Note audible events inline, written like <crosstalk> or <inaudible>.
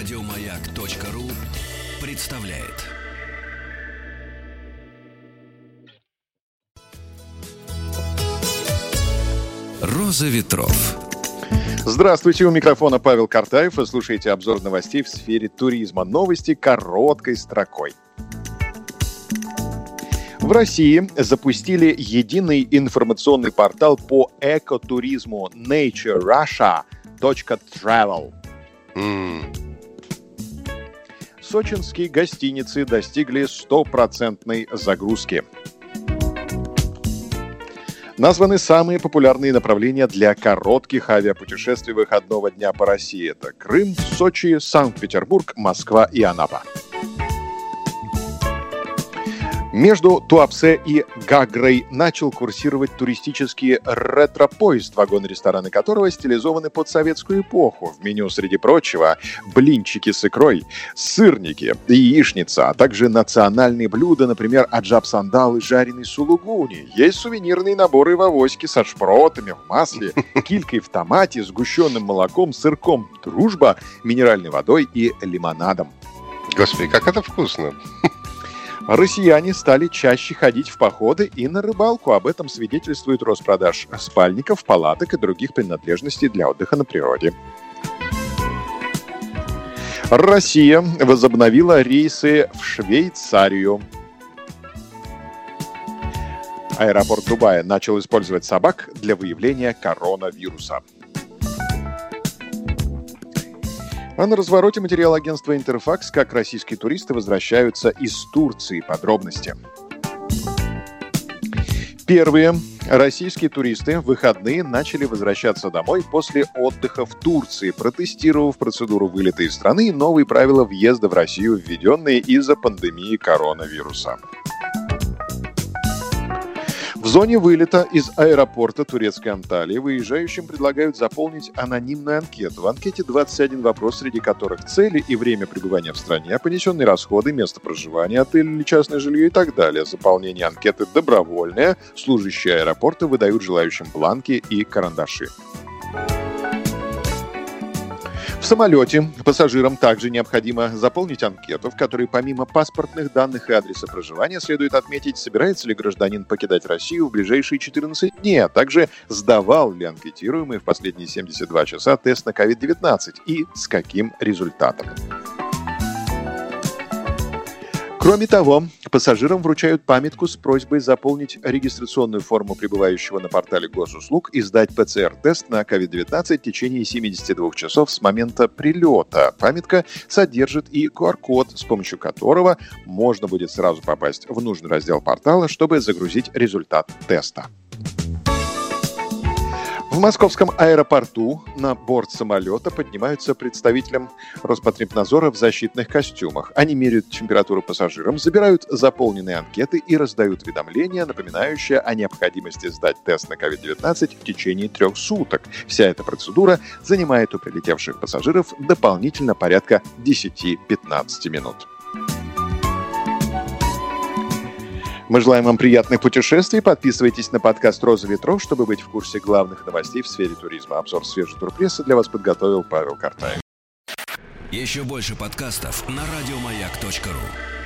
Радиомаяк.ру представляет. Роза ветров. Здравствуйте, у микрофона Павел Картаев. Вы слушаете обзор новостей в сфере туризма. Новости короткой строкой. В России запустили единый информационный портал по экотуризму naturerussia.travel. М, Сочинские гостиницы достигли стопроцентной загрузки. Названы самые популярные направления для коротких авиапутешествий выходного дня по России. Это Крым, Сочи, Санкт-Петербург, Москва и Анапа. Между Туапсе и Гагрой начал курсировать туристический ретро-поезд, вагоны-рестораны которого стилизованы под советскую эпоху. В меню, среди прочего, блинчики с икрой, сырники, яичница, а также национальные блюда, например, аджап-сандал и жареный сулугуни. Есть сувенирные наборы в авоське со шпротами в масле, <laughs> килькой в томате, сгущенным молоком, сырком «Дружба», минеральной водой и лимонадом. Господи, как это вкусно. Россияне стали чаще ходить в походы и на рыбалку. Об этом свидетельствует рост продаж спальников, палаток и других принадлежностей для отдыха на природе. Россия возобновила рейсы в Швейцарию. Аэропорт Дубая начал использовать собак для выявления коронавируса. А на развороте материал агентства «Интерфакс», как российские туристы возвращаются из Турции. Подробности. Первые российские туристы в выходные начали возвращаться домой после отдыха в Турции, протестировав процедуру вылета из страны и новые правила въезда в Россию, введенные из-за пандемии коронавируса. В зоне вылета из аэропорта турецкой Анталии выезжающим предлагают заполнить анонимную анкету. В анкете 21 вопрос, среди которых цели и время пребывания в стране, понесенные расходы, место проживания, отель или частное жилье и так далее. Заполнение анкеты добровольное. Служащие аэропорта выдают желающим бланки и карандаши. Самолете пассажирам также необходимо заполнить анкету, в которой помимо паспортных данных и адреса проживания следует отметить, собирается ли гражданин покидать Россию в ближайшие 14 дней, а также сдавал ли анкетируемый в последние 72 часа тест на COVID-19 и с каким результатом. Кроме того, пассажирам вручают памятку с просьбой заполнить регистрационную форму прибывающего на портале госуслуг и сдать ПЦР-тест на COVID-19 в течение 72 часов с момента прилета. Памятка содержит и QR-код, с помощью которого можно будет сразу попасть в нужный раздел портала, чтобы загрузить результат теста. В московском аэропорту на борт самолета поднимаются представителям Роспотребнадзора в защитных костюмах. Они меряют температуру пассажирам, забирают заполненные анкеты и раздают уведомления, напоминающие о необходимости сдать тест на COVID-19 в течение трех суток. Вся эта процедура занимает у прилетевших пассажиров дополнительно порядка 10-15 минут. Мы желаем вам приятных путешествий. Подписывайтесь на подкаст «Роза ветров», чтобы быть в курсе главных новостей в сфере туризма. Обзор свежей турпрессы для вас подготовил Павел Картаев. Еще больше подкастов на радиомаяк.ру.